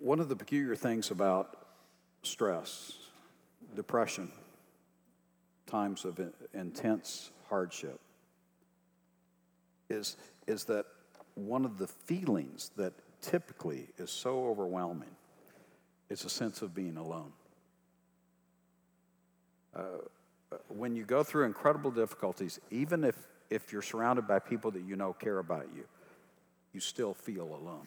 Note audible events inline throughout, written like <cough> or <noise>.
one of the peculiar things about stress, depression, times of intense hardship, is, is that one of the feelings that typically is so overwhelming is a sense of being alone. Uh, when you go through incredible difficulties, even if, if you're surrounded by people that you know care about you, you still feel alone.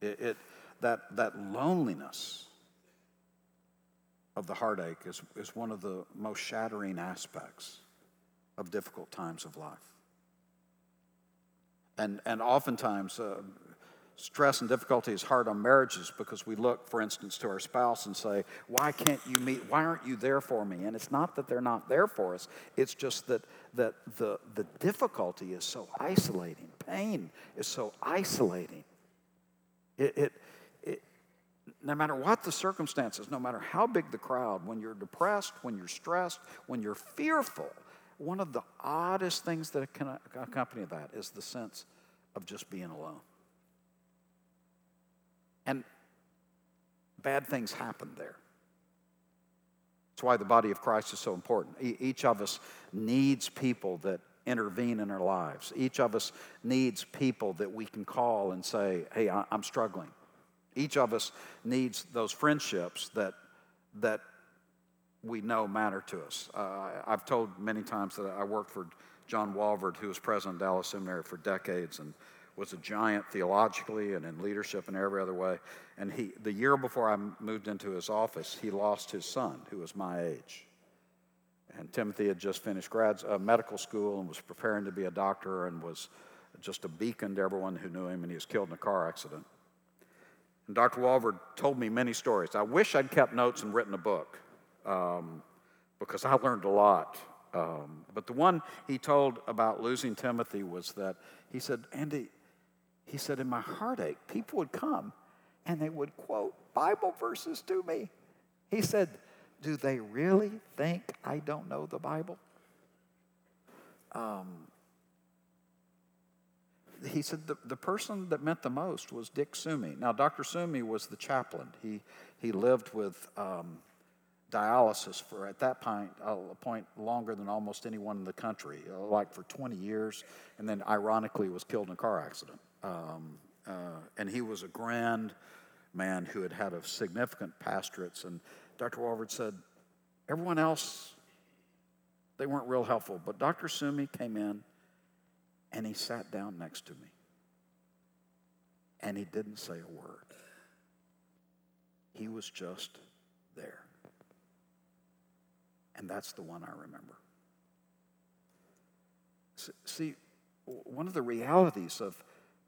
It, it, that, that loneliness of the heartache is, is one of the most shattering aspects of difficult times of life. And, and oftentimes, uh, stress and difficulty is hard on marriages because we look, for instance, to our spouse and say, Why can't you meet? Why aren't you there for me? And it's not that they're not there for us, it's just that, that the, the difficulty is so isolating. Pain is so isolating. It, it, it, no matter what the circumstances, no matter how big the crowd, when you're depressed, when you're stressed, when you're fearful, one of the oddest things that can accompany that is the sense of just being alone. And bad things happen there. That's why the body of Christ is so important. each of us needs people that intervene in our lives. Each of us needs people that we can call and say, hey, I'm struggling. Each of us needs those friendships that, that we know matter to us. Uh, I've told many times that I worked for John Walvoord, who was president of Dallas Seminary for decades and was a giant theologically and in leadership and every other way. And he, the year before I moved into his office, he lost his son, who was my age. And Timothy had just finished grad uh, medical school and was preparing to be a doctor and was just a beacon to everyone who knew him. And he was killed in a car accident. And Dr. Walvoord told me many stories. I wish I'd kept notes and written a book um, because I learned a lot. Um, but the one he told about losing Timothy was that he said, Andy, he said, in my heartache, people would come and they would quote Bible verses to me. He said, Do they really think I don't know the Bible? Um, he said the, the person that meant the most was Dick Seume. Now, Dr. Seume was the chaplain. He, he lived with um, dialysis for, at that point, a point longer than almost anyone in the country, uh, like for 20 years, and then ironically was killed in a car accident. Um, uh, and he was a grand man who had had a significant pastorates. And Dr. Walvoord said, everyone else, they weren't real helpful. But Dr. Seume came in and he sat down next to me. And he didn't say a word. He was just there. And that's the one I remember. See, one of the realities of,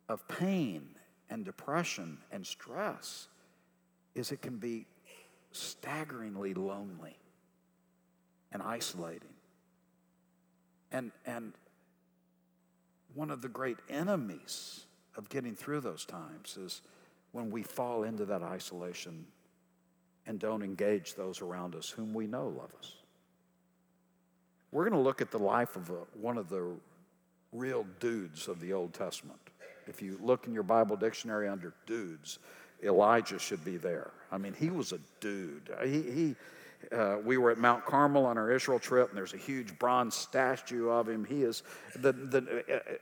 of pain and depression and stress is it can be staggeringly lonely and isolating. And, and one of the great enemies of getting through those times is when we fall into that isolation and don't engage those around us whom we know love us. We're going to look at the life of a, one of the real dudes of the Old Testament. If you look in your Bible dictionary under dudes, Elijah should be there. I mean, he was a dude. He, he uh, we were at Mount Carmel on our Israel trip, and there's a huge bronze statue of him. He is the, the uh, uh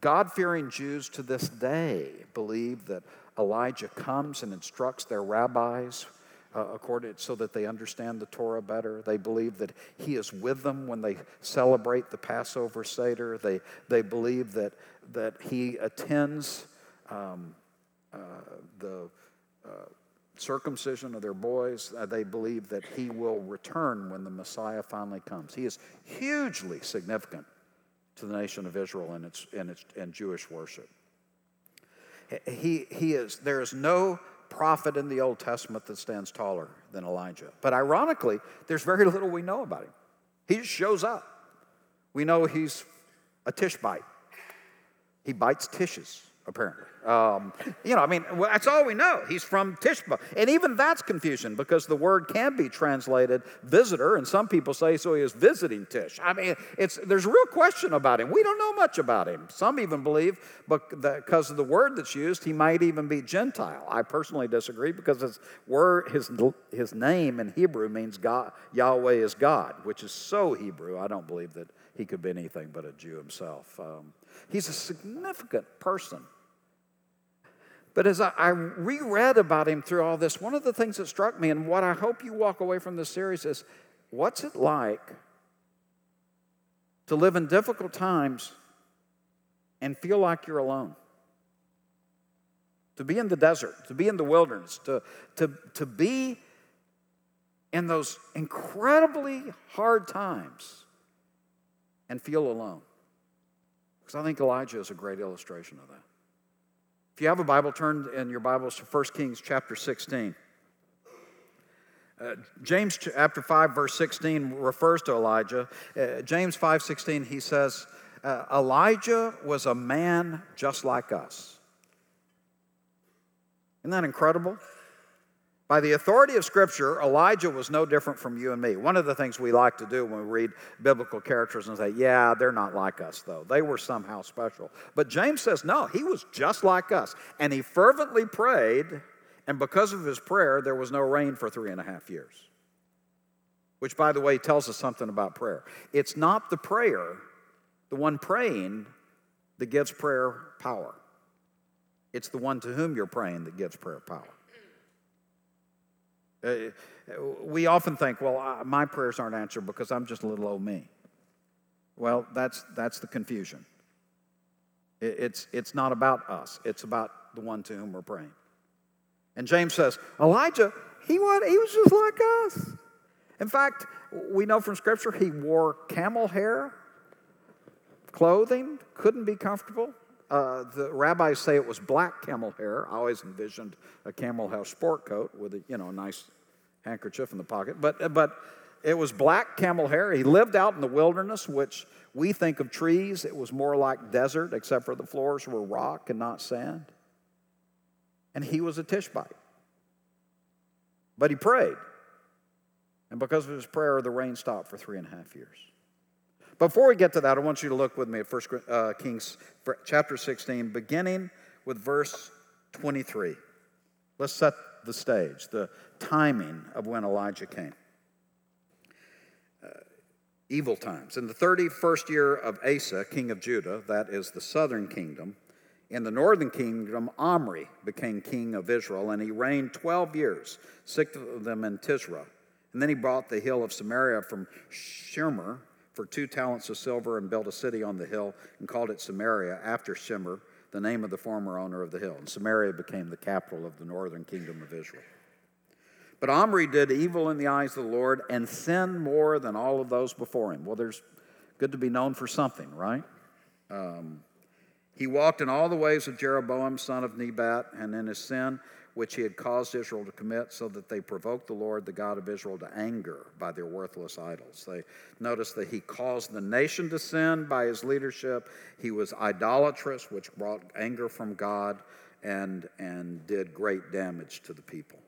God fearing Jews to this day believe that Elijah comes and instructs their rabbis uh, according so that they understand the Torah better. They believe that He is with them when they celebrate the Passover Seder. They, they believe that, that He attends um, the uh, circumcision of their boys. Uh, they believe that He will return when the Messiah finally comes. He is hugely significant to the nation of Israel and its, and its and Jewish worship. He, he is, there is no prophet in the Old Testament that stands taller than Elijah. But ironically, there's very little we know about him. He just shows up. We know he's a Tishbite. He bites Tishes. Apparently. Um, you know, I mean, well, that's all we know. He's from Tishba. And even that's confusion because the word can be translated visitor, and some people say so he is visiting Tish. I mean, it's, there's a real question about him. We don't know much about him. Some even believe because of the word that's used, he might even be Gentile. I personally disagree because his, word, his, his name in Hebrew means God, Yahweh is God, which is so Hebrew. I don't believe that he could be anything but a Jew himself. Um, he's a significant person but as I, I reread about him through all this, one of the things that struck me, and what I hope you walk away from this series is what's it like to live in difficult times and feel like you're alone? To be in the desert, to be in the wilderness, to, to, to be in those incredibly hard times and feel alone. Because I think Elijah is a great illustration of that. If you have a Bible, turn in your Bibles to 1 Kings chapter 16. Uh, James chapter 5 verse 16 refers to Elijah. Uh, James 5:16 he says uh, Elijah was a man just like us. Isn't that incredible? By the authority of Scripture, Elijah was no different from you and me. One of the things we like to do when we read biblical characters and say, yeah, they're not like us, though. They were somehow special. But James says, no, he was just like us. And he fervently prayed, and because of his prayer, there was no rain for three and a half years. Which, by the way, tells us something about prayer. It's not the prayer, the one praying, that gives prayer power, it's the one to whom you're praying that gives prayer power. Uh, we often think, well, my prayers aren't answered because I'm just a little old me. Well, that's, that's the confusion. It's, it's not about us, it's about the one to whom we're praying. And James says, Elijah, he was, he was just like us. In fact, we know from Scripture he wore camel hair clothing, couldn't be comfortable. Uh, the rabbis say it was black camel hair. I always envisioned a camel hair sport coat with a you know a nice handkerchief in the pocket, but but it was black camel hair. He lived out in the wilderness, which we think of trees. It was more like desert, except for the floors were rock and not sand. And he was a Tishbite. But he prayed. And because of his prayer, the rain stopped for three and a half years. Before we get to that, I want you to look with me at 1 uh, Kings chapter 16, beginning with verse 23. Let's set the stage, the timing of when Elijah came. Uh, evil times. In the 31st year of Asa, king of Judah, that is the southern kingdom, in the northern kingdom, Omri became king of Israel, and he reigned 12 years, six of them in Tirzah. And then he bought the hill of Samaria from Shemer for two talents of silver and built a city on the hill and called it Samaria after Shemer, the name of the former owner of the hill. And Samaria became the capital of the northern kingdom of Israel. But Omri did evil in the eyes of the Lord and sinned more than all of those before him. Well, there's good to be known for something, right? Um, he walked in all the ways of Jeroboam, son of Nebat, and in his sin which he had caused Israel to commit, so that they provoked the Lord, the God of Israel, to anger by their worthless idols. They notice that he caused the nation to sin by his leadership. He was idolatrous, which brought anger from God and, and did great damage to the people.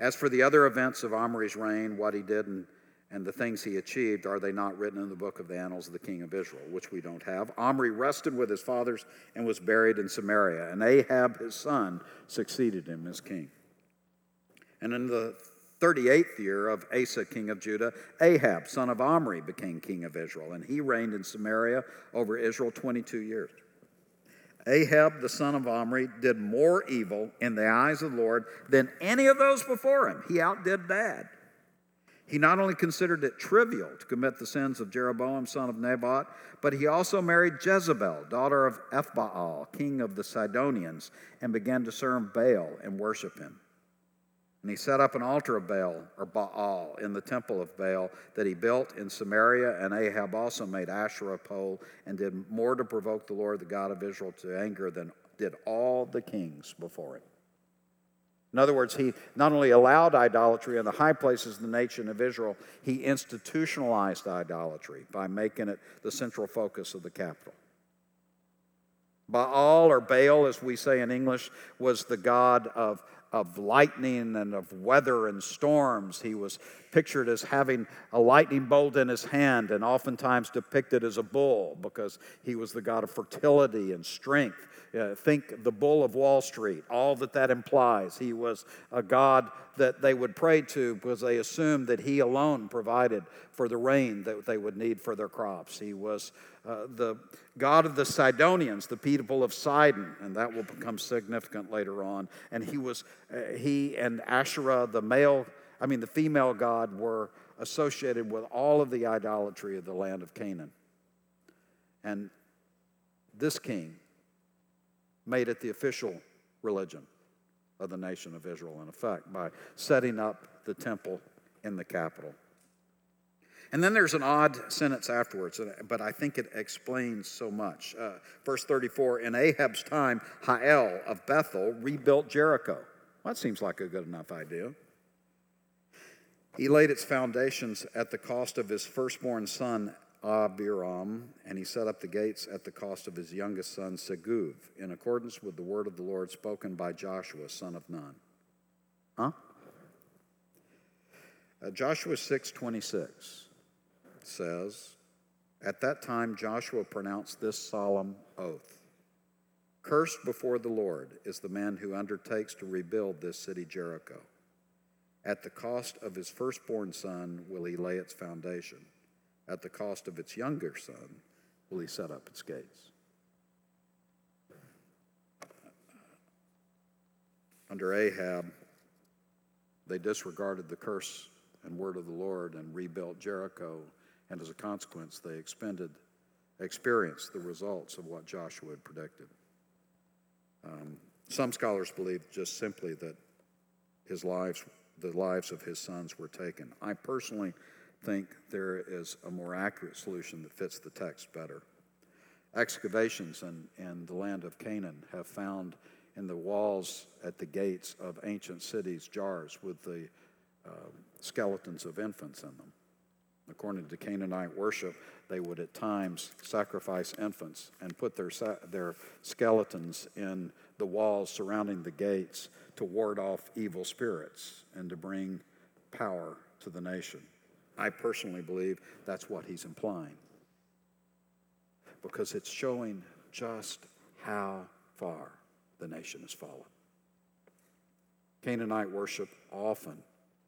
As for the other events of Omri's reign, what he did in and the things he achieved, are they not written in the book of the annals of the king of Israel, which we don't have? Omri rested with his fathers and was buried in Samaria, and Ahab, his son, succeeded him as king. And in the 38th year of Asa, king of Judah, Ahab, son of Omri, became king of Israel, and he reigned in Samaria over Israel 22 years. Ahab, the son of Omri, did more evil in the eyes of the Lord than any of those before him. He outdid dad. He not only considered it trivial to commit the sins of Jeroboam, son of Nebat, but he also married Jezebel, daughter of Ethbaal, king of the Sidonians, and began to serve Baal and worship him. And he set up an altar of Baal, or Baal, in the temple of Baal that he built in Samaria. And Ahab also made Asherah pole and did more to provoke the Lord, the God of Israel, to anger than did all the kings before him. In other words, he not only allowed idolatry in the high places of the nation of Israel, he institutionalized idolatry by making it the central focus of the capital. Baal, or Baal as we say in English, was the god of, of lightning and of weather and storms. He was pictured as having a lightning bolt in his hand and oftentimes depicted as a bull because he was the god of fertility and strength. Uh, think the bull of Wall Street, all that that implies. He was a God that they would pray to because they assumed that he alone provided for the rain that they would need for their crops. He was uh, the God of the Sidonians, the people of Sidon, and that will become significant later on. And he was, uh, he and Asherah, the male, I mean, the female God, were associated with all of the idolatry of the land of Canaan. And this king, made it the official religion of the nation of Israel, in effect, by setting up the temple in the capital. And then there's an odd sentence afterwards, but I think it explains so much. Uh, verse 34 In Ahab's time, Hiel of Bethel rebuilt Jericho. Well, that seems like a good enough idea. He laid its foundations at the cost of his firstborn son Abiram, and he set up the gates at the cost of his youngest son Segub, in accordance with the word of the Lord spoken by Joshua, son of Nun. Huh? Uh, Joshua 6:26 says, At that time Joshua pronounced this solemn oath. Cursed before the Lord is the man who undertakes to rebuild this city Jericho. At the cost of his firstborn son will he lay its foundation at the cost of its younger son will he set up its gates. Under Ahab, they disregarded the curse and word of the Lord and rebuilt Jericho, and as a consequence, they expended, experienced the results of what Joshua had predicted. Um, some scholars believe just simply that his lives, the lives of his sons, were taken. I personally think there is a more accurate solution that fits the text better. Excavations in, in the land of Canaan have found in the walls at the gates of ancient cities jars with the uh, skeletons of infants in them. According to Canaanite worship, they would at times sacrifice infants and put their, their skeletons in the walls surrounding the gates to ward off evil spirits and to bring power to the nation. I personally believe that's what he's implying. Because it's showing just how far the nation has fallen. Canaanite worship often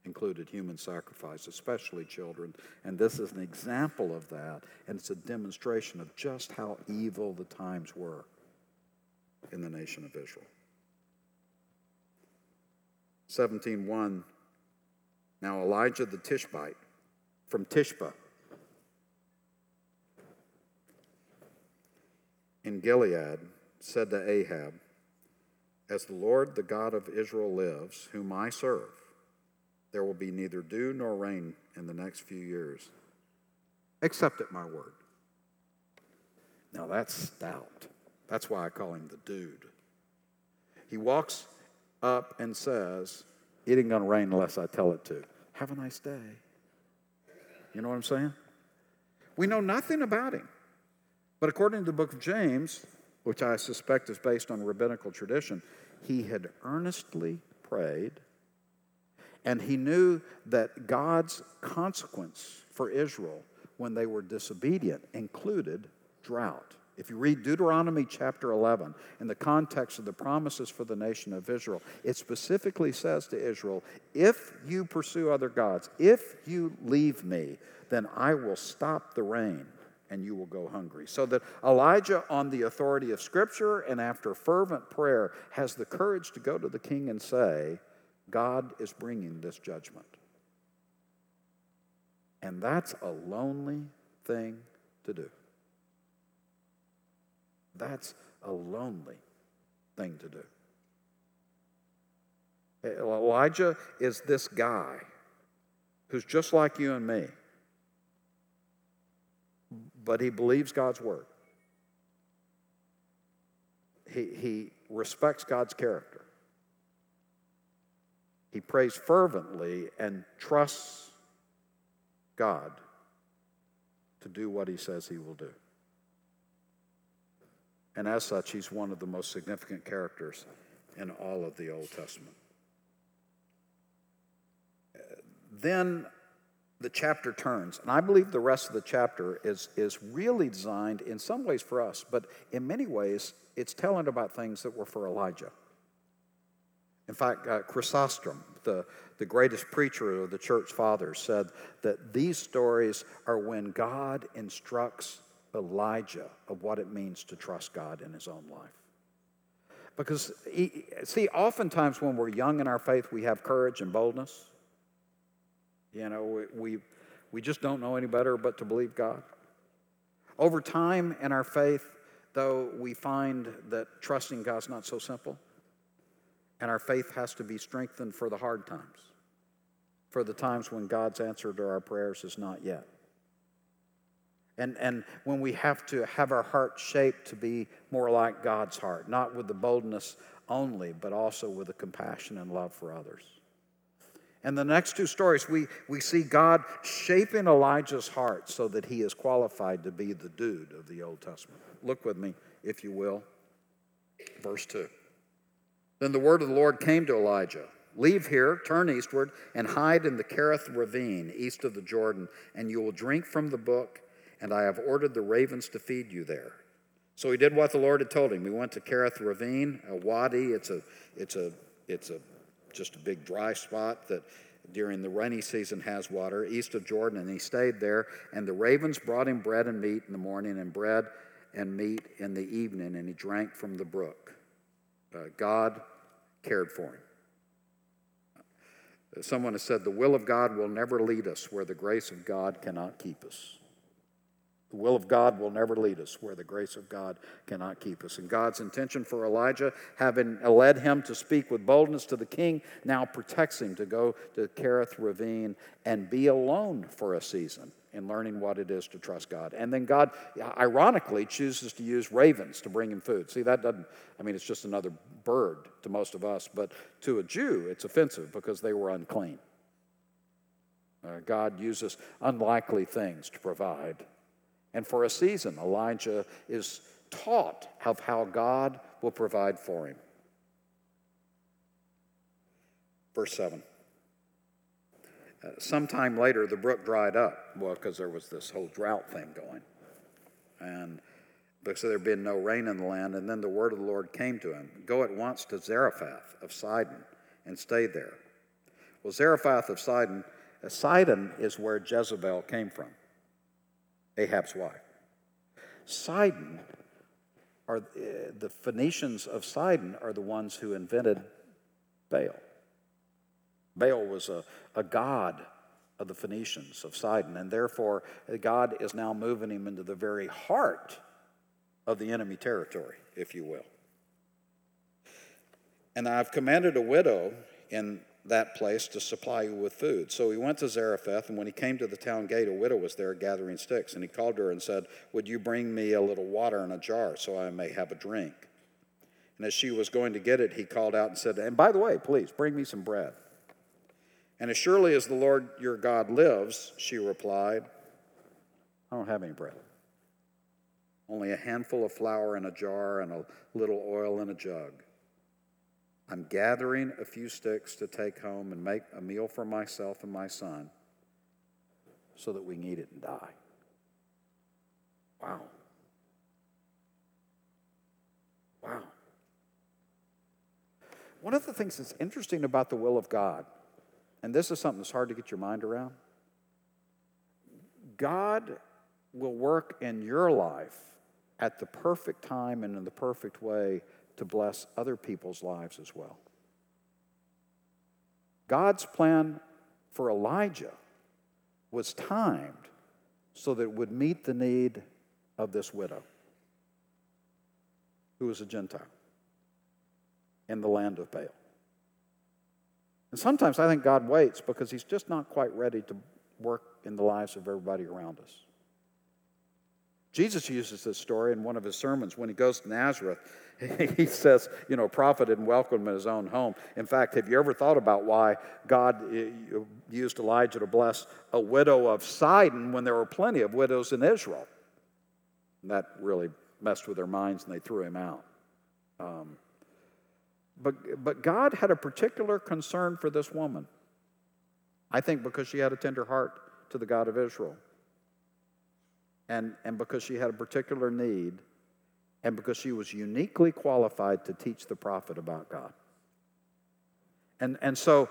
included human sacrifice, especially children, and this is an example of that, and it's a demonstration of just how evil the times were in the nation of Israel. 17:1 Now Elijah the Tishbite from Tishba in Gilead said to Ahab, As the Lord, the God of Israel, lives, whom I serve, there will be neither dew nor rain in the next few years, except at my word. Now that's stout. That's why I call him the dude. He walks up and says, It ain't going to rain unless I tell it to. Have a nice day. You know what I'm saying? We know nothing about him. But according to the book of James, which I suspect is based on rabbinical tradition, he had earnestly prayed and he knew that God's consequence for Israel when they were disobedient included drought. If you read Deuteronomy chapter 11 in the context of the promises for the nation of Israel, it specifically says to Israel, If you pursue other gods, if you leave me, then I will stop the rain and you will go hungry. So that Elijah, on the authority of Scripture and after fervent prayer, has the courage to go to the king and say, God is bringing this judgment. And that's a lonely thing to do. That's a lonely thing to do. Eh, Elijah is this guy who's just like you and me, but he believes God's word. He, he respects God's character. He prays fervently and trusts God to do what he says he will do. And as such, he's one of the most significant characters in all of the Old Testament. Then the chapter turns, and I believe the rest of the chapter is, is really designed in some ways for us, but in many ways, it's telling about things that were for Elijah. In fact, uh, Chrysostom, the, the greatest preacher of the church fathers, said that these stories are when God instructs Elijah of what it means to trust God in his own life. Because, he, see, oftentimes when we're young in our faith, we have courage and boldness. You know, we, we, we just don't know any better but to believe God. Over time in our faith, though, we find that trusting God's not so simple. And our faith has to be strengthened for the hard times, for the times when God's answer to our prayers is not yet. And, and when we have to have our heart shaped to be more like God's heart, not with the boldness only, but also with the compassion and love for others. And the next two stories, we, we see God shaping Elijah's heart so that he is qualified to be the dude of the Old Testament. Look with me, if you will. Verse 2. Then the word of the Lord came to Elijah Leave here, turn eastward, and hide in the Kerith ravine east of the Jordan, and you will drink from the brook, and I have ordered the ravens to feed you there. So he did what the Lord had told him. He went to Kerith ravine, a wadi. It's a, it's a, it's a, just a big dry spot that during the rainy season has water east of Jordan, and he stayed there. And the ravens brought him bread and meat in the morning, and bread and meat in the evening, and he drank from the brook. Uh, God cared for him. Uh, someone has said, The will of God will never lead us where the grace of God cannot keep us. The will of God will never lead us where the grace of God cannot keep us. And God's intention for Elijah, having led him to speak with boldness to the king, now protects him to go to Kerith Ravine and be alone for a season in learning what it is to trust God. And then God, ironically, chooses to use ravens to bring him food. See, that doesn't, I mean, it's just another bird to most of us, but to a Jew, it's offensive because they were unclean. Uh, God uses unlikely things to provide and for a season, Elijah is taught of how God will provide for him. Verse 7. Sometime later, the brook dried up. Well, because there was this whole drought thing going. And because there had been no rain in the land. And then the word of the Lord came to him Go at once to Zarephath of Sidon and stay there. Well, Zarephath of Sidon, uh, Sidon is where Jezebel came from. Ahab's wife. Sidon are uh, the Phoenicians of Sidon are the ones who invented Baal. Baal was a, a god of the Phoenicians of Sidon, and therefore God is now moving him into the very heart of the enemy territory, if you will. And I've commanded a widow in that place to supply you with food. So he went to Zarephath, and when he came to the town gate, a widow was there gathering sticks. And he called her and said, Would you bring me a little water in a jar so I may have a drink? And as she was going to get it, he called out and said, And by the way, please bring me some bread. And as surely as the Lord your God lives, she replied, I don't have any bread. Only a handful of flour in a jar and a little oil in a jug. I'm gathering a few sticks to take home and make a meal for myself and my son so that we can eat it and die. Wow. Wow. One of the things that's interesting about the will of God, and this is something that's hard to get your mind around, God will work in your life at the perfect time and in the perfect way to bless other people's lives as well. God's plan for Elijah was timed so that it would meet the need of this widow, who was a Gentile in the land of Baal. And sometimes I think God waits because he's just not quite ready to work in the lives of everybody around us. Jesus uses this story in one of his sermons when he goes to Nazareth. <laughs> He says, you know, a prophet didn't welcome him in his own home. In fact, have you ever thought about why God eh, used Elijah to bless a widow of Sidon when there were plenty of widows in Israel? And that really messed with their minds and they threw him out. Um, but, but God had a particular concern for this woman. I think because she had a tender heart to the God of Israel. And, and because she had a particular need, and because she was uniquely qualified to teach the prophet about God. And, and so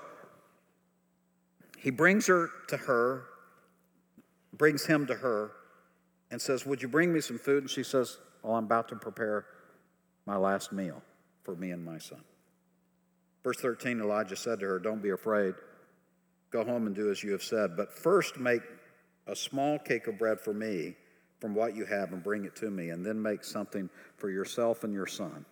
he brings her to her, brings him to her, and says, Would you bring me some food? And she says, Well, I'm about to prepare my last meal for me and my son. Verse 13 Elijah said to her, Don't be afraid. Go home and do as you have said. But first make a small cake of bread for me from what you have and bring it to me, and then make something for yourself and your son.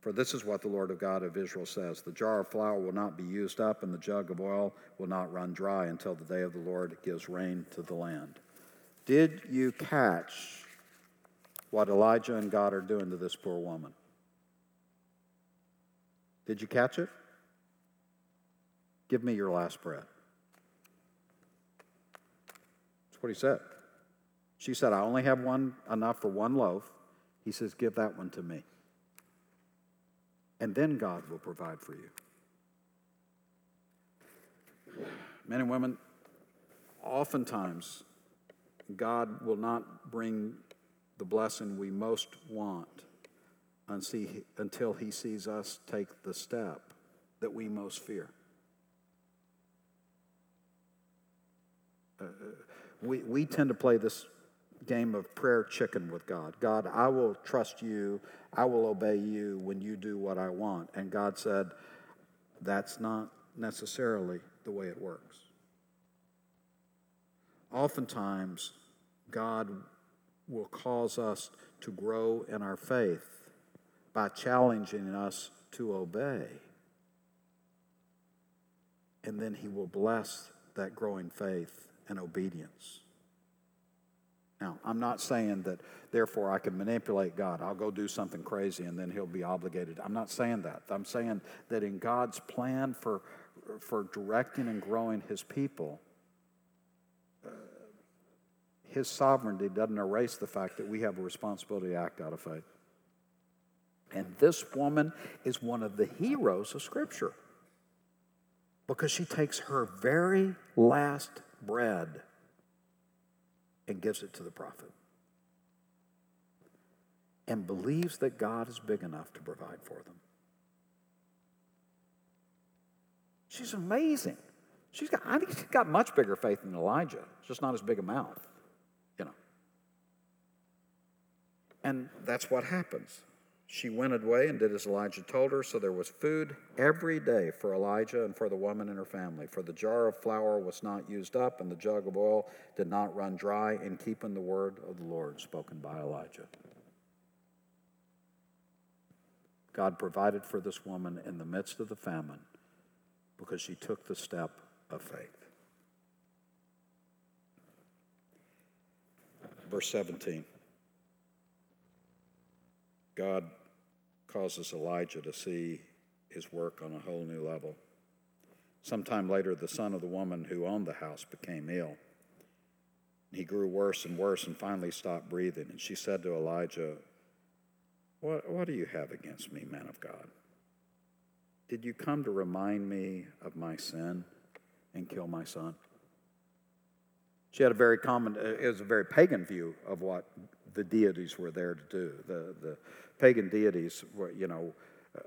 For this is what the Lord of God of Israel says The jar of flour will not be used up, and the jug of oil will not run dry until the day of the Lord gives rain to the land. Did you catch what Elijah and God are doing to this poor woman? Did you catch it? Give me your last bread. That's what he said. She said, I only have one enough for one loaf. He says, Give that one to me. And then God will provide for you. Men and women, oftentimes, God will not bring the blessing we most want until He sees us take the step that we most fear. Uh, we, we tend to play this game of prayer chicken with God. God, I will trust you. I will obey you when you do what I want. And God said, that's not necessarily the way it works. Oftentimes, God will cause us to grow in our faith by challenging us to obey. And then He will bless that growing faith and obedience. Now, I'm not saying that therefore I can manipulate God. I'll go do something crazy and then he'll be obligated. I'm not saying that. I'm saying that in God's plan for, for directing and growing his people, his sovereignty doesn't erase the fact that we have a responsibility to act out of faith. And this woman is one of the heroes of Scripture because she takes her very last bread and gives it to the prophet and believes that God is big enough to provide for them. She's amazing. She's got, I think she's got much bigger faith than Elijah, just not as big a mouth, you know. And that's what happens. She went away and did as Elijah told her, so there was food every day for Elijah and for the woman and her family. For the jar of flour was not used up, and the jug of oil did not run dry, in keeping the word of the Lord spoken by Elijah. God provided for this woman in the midst of the famine because she took the step of faith. Verse 17 God causes Elijah to see his work on a whole new level. Sometime later, the son of the woman who owned the house became ill. He grew worse and worse and finally stopped breathing. And she said to Elijah, What, what do you have against me, man of God? Did you come to remind me of my sin and kill my son? She had a very common, uh, it was a very pagan view of what the deities were there to do. The, the pagan deities were, you know, uh,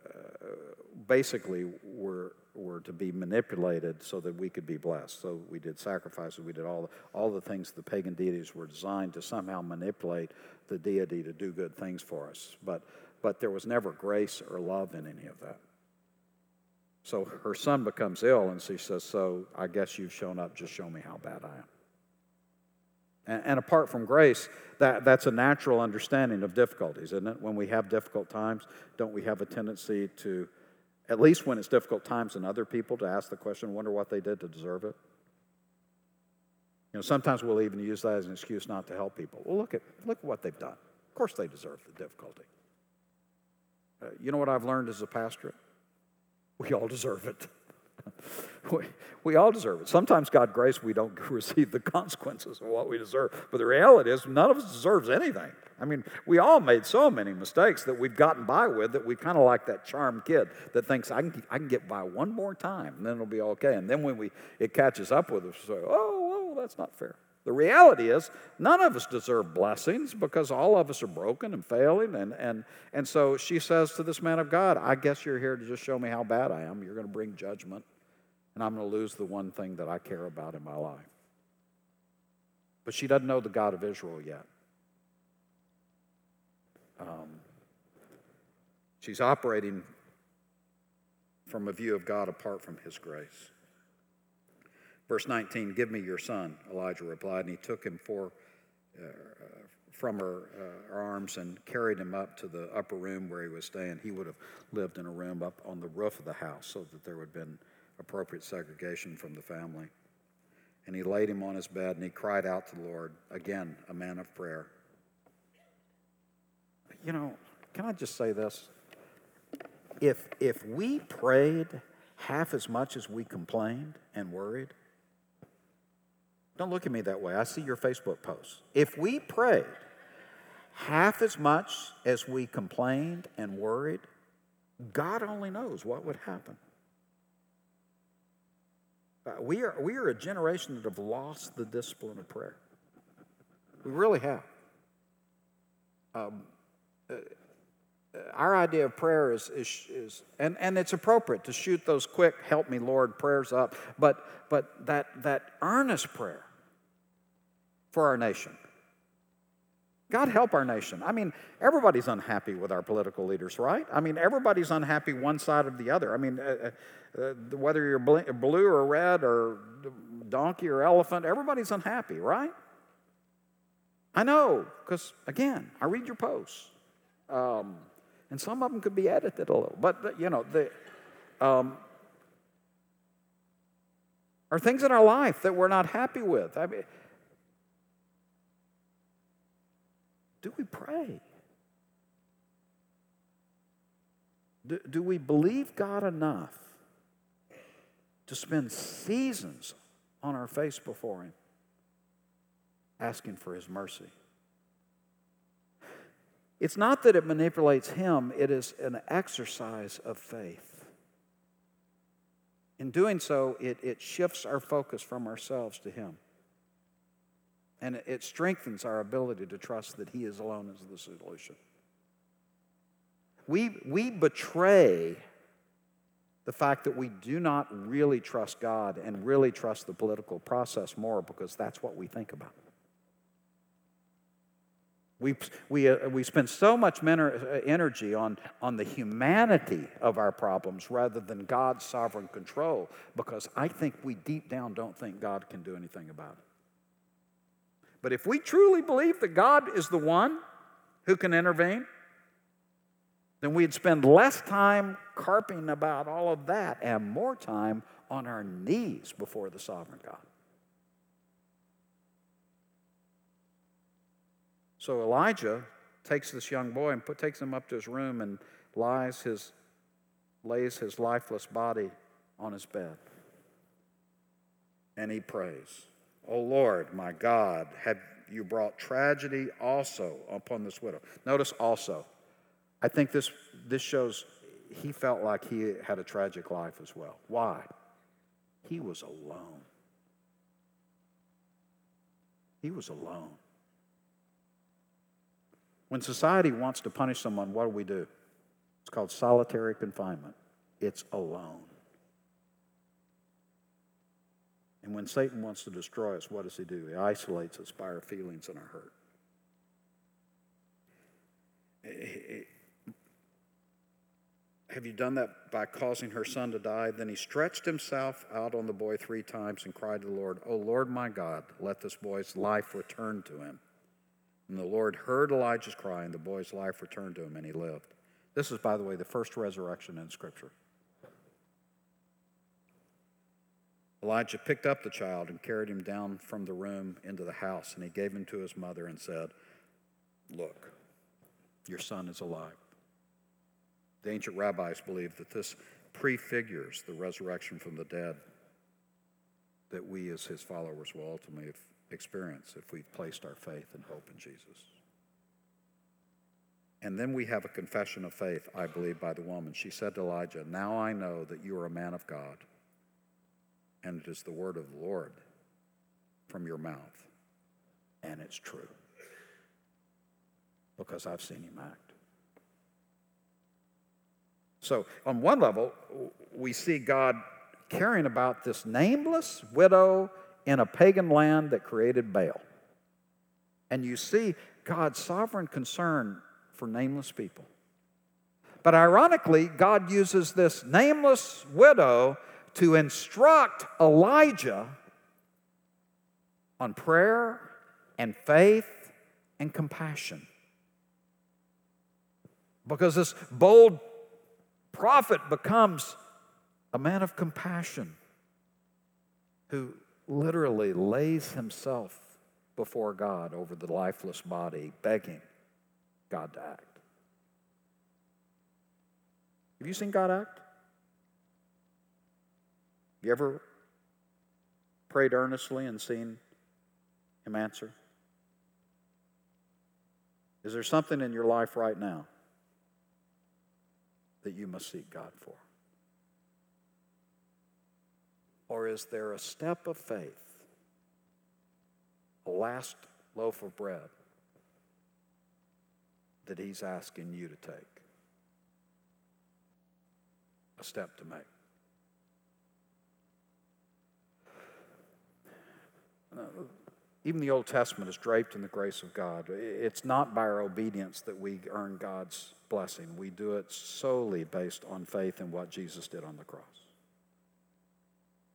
basically were, were to be manipulated so that we could be blessed. So we did sacrifices, we did all, all the things the pagan deities were designed to somehow manipulate the deity to do good things for us. But, but there was never grace or love in any of that. So her son becomes ill, and she says, So I guess you've shown up, just show me how bad I am. And, and apart from grace, that, that's a natural understanding of difficulties, isn't it? When we have difficult times, don't we have a tendency to, at least when it's difficult times in other people, to ask the question, wonder what they did to deserve it? You know, sometimes we'll even use that as an excuse not to help people. Well, look at, look at what they've done. Of course they deserve the difficulty. Uh, you know what I've learned as a pastor? We all deserve it. <laughs> we, we all deserve it. Sometimes God grace we don't <laughs> receive the consequences of what we deserve. But the reality is none of us deserves anything. I mean, we all made so many mistakes that we've gotten by with that we kind of like that charmed kid that thinks I can, I can get by one more time and then it'll be okay. And then when we it catches up with us, we say, oh, that's not fair. The reality is, none of us deserve blessings because all of us are broken and failing. And, and, and so she says to this man of God, I guess you're here to just show me how bad I am. You're going to bring judgment, and I'm going to lose the one thing that I care about in my life. But she doesn't know the God of Israel yet. Um, she's operating from a view of God apart from His grace. Verse 19, Give me your son, Elijah replied, and he took him for, uh, from her, uh, her arms and carried him up to the upper room where he was staying. He would have lived in a room up on the roof of the house so that there would have been appropriate segregation from the family. And he laid him on his bed and he cried out to the Lord, again, a man of prayer. You know, can I just say this? If, if we prayed half as much as we complained and worried, don't look at me that way. I see your Facebook posts. If we prayed half as much as we complained and worried, God only knows what would happen. Uh, we, are, we are a generation that have lost the discipline of prayer. We really have. Um, uh, our idea of prayer is, is, is, and, and it's appropriate to shoot those quick, help me, Lord, prayers up, but, but that, that earnest prayer for our nation. God help our nation. I mean, everybody's unhappy with our political leaders, right? I mean, everybody's unhappy one side or the other. I mean, uh, uh, uh whether you're blue or red or donkey or elephant, everybody's unhappy, right? I know, because again, I read your posts. Um, and some of them could be edited a little. But, you know, the, um, are things in our life that we're not happy with. I mean, do we pray? Do, do we believe God enough to spend seasons on our face before Him, asking for His mercy? It's not that it manipulates him, it is an exercise of faith. In doing so, it, it shifts our focus from ourselves to him. And it, strengthens our ability to trust that he is alone as the solution. We, we betray the fact that we do not really trust God and really trust the political process more because that's what we think about. We, we, uh, we spend so much uh, energy on, on the humanity of our problems rather than God's sovereign control because I think we deep down don't think God can do anything about it. But if we truly believe that God is the one who can intervene, then we'd spend less time carping about all of that and more time on our knees before the sovereign God. So Elijah takes this young boy and put, takes him up to his room and lies his, lays his lifeless body on his bed. And he prays, O Lord, my God, have you brought tragedy also upon this widow? Notice also. I think this, this shows he felt like he had a tragic life as well. Why? He was alone. He was alone. When society wants to punish someone, what do we do? It's called solitary confinement. It's alone. And when Satan wants to destroy us, what does he do? He isolates us by our feelings and our hurt. Eh, eh, eh, Have you done that by causing her son to die? Then he stretched himself out on the boy three times and cried to the Lord, O Lord my God, let this boy's life return to him. And the Lord heard Elijah's cry, and the boy's life returned to him, and he lived. This is, by the way, the first resurrection in Scripture. Elijah picked up the child and carried him down from the room into the house, and he gave him to his mother and said, Look, your son is alive. The ancient rabbis believed that this prefigures the resurrection from the dead that we as his followers will ultimately experience if we've placed our faith and hope in Jesus. And then we have a confession of faith, I believe, by the woman. She said to Elijah, Now I know that you are a man of God, and it is the word of the Lord from your mouth. And it's true because I've seen him act. So, on one level, we see God caring about this nameless widow in a pagan land that created Baal. And you see God's sovereign concern for nameless people. But ironically, God uses this nameless widow to instruct Elijah on prayer and faith and compassion. Because this bold prophet becomes a man of compassion who literally lays himself before God over the lifeless body, begging God to act. Have you seen God act? You ever prayed earnestly and seen Him answer? Is there something in your life right now that you must seek God for? Or is there a step of faith, a last loaf of bread that He's asking you to take? A step to make. Even the Old Testament is draped in the grace of God. It's not by our obedience that we earn God's blessing. We do it solely based on faith in what Jesus did on the cross.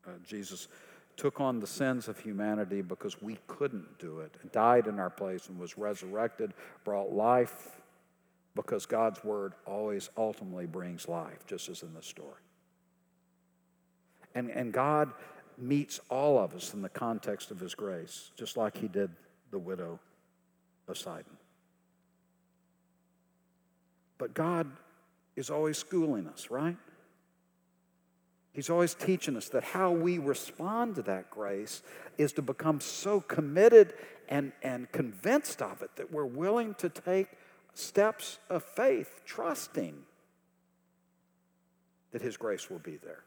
Uh, Jesus took on the sins of humanity because we couldn't do it, died in our place, and was resurrected, brought life because God's word always ultimately brings life, just as in the story. And, and God meets all of us in the context of his grace, just like he did the widow of Sidon. But God is always schooling us, right? He's always teaching us that how we respond to that grace is to become so committed and, and convinced of it that we're willing to take steps of faith, trusting that His grace will be there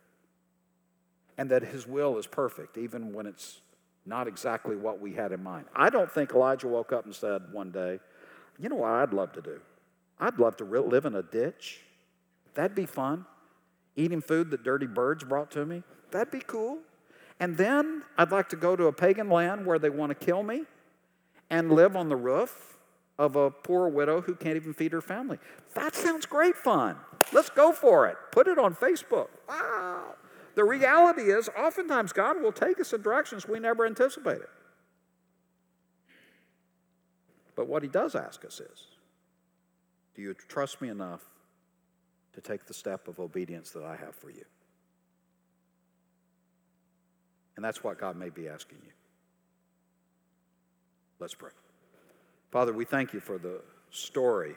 and that His will is perfect, even when it's not exactly what we had in mind. I don't think Elijah woke up and said one day, You know what I'd love to do? I'd love to live in a ditch. That'd be fun. Eating food that dirty birds brought to me. That'd be cool. And then I'd like to go to a pagan land where they want to kill me and live on the roof of a poor widow who can't even feed her family. That sounds great fun. Let's go for it. Put it on Facebook. Wow. The reality is, oftentimes God will take us in directions we never anticipated. But what He does ask us is Do you trust me enough to take the step of obedience that I have for you? And that's what God may be asking you. Let's pray. Father, we thank you for the story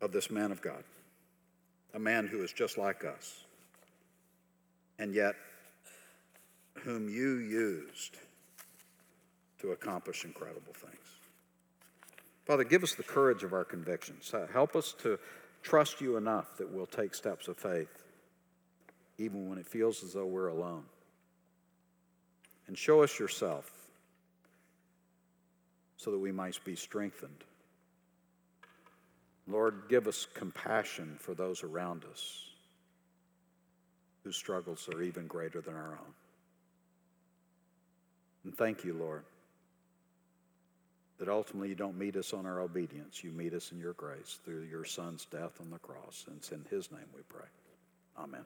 of this man of God, a man who is just like us and yet whom you used to accomplish incredible things. Father, give us the courage of our convictions. Uh, help us to trust you enough that we'll take steps of faith, even when it feels as though we're alone. And show us yourself so that we might be strengthened. Lord, give us compassion for those around us whose struggles are even greater than our own. And thank you, Lord, that ultimately you don't meet us on our obedience. You meet us in your grace through your Son's death on the cross. And it's in his name we pray. Amen.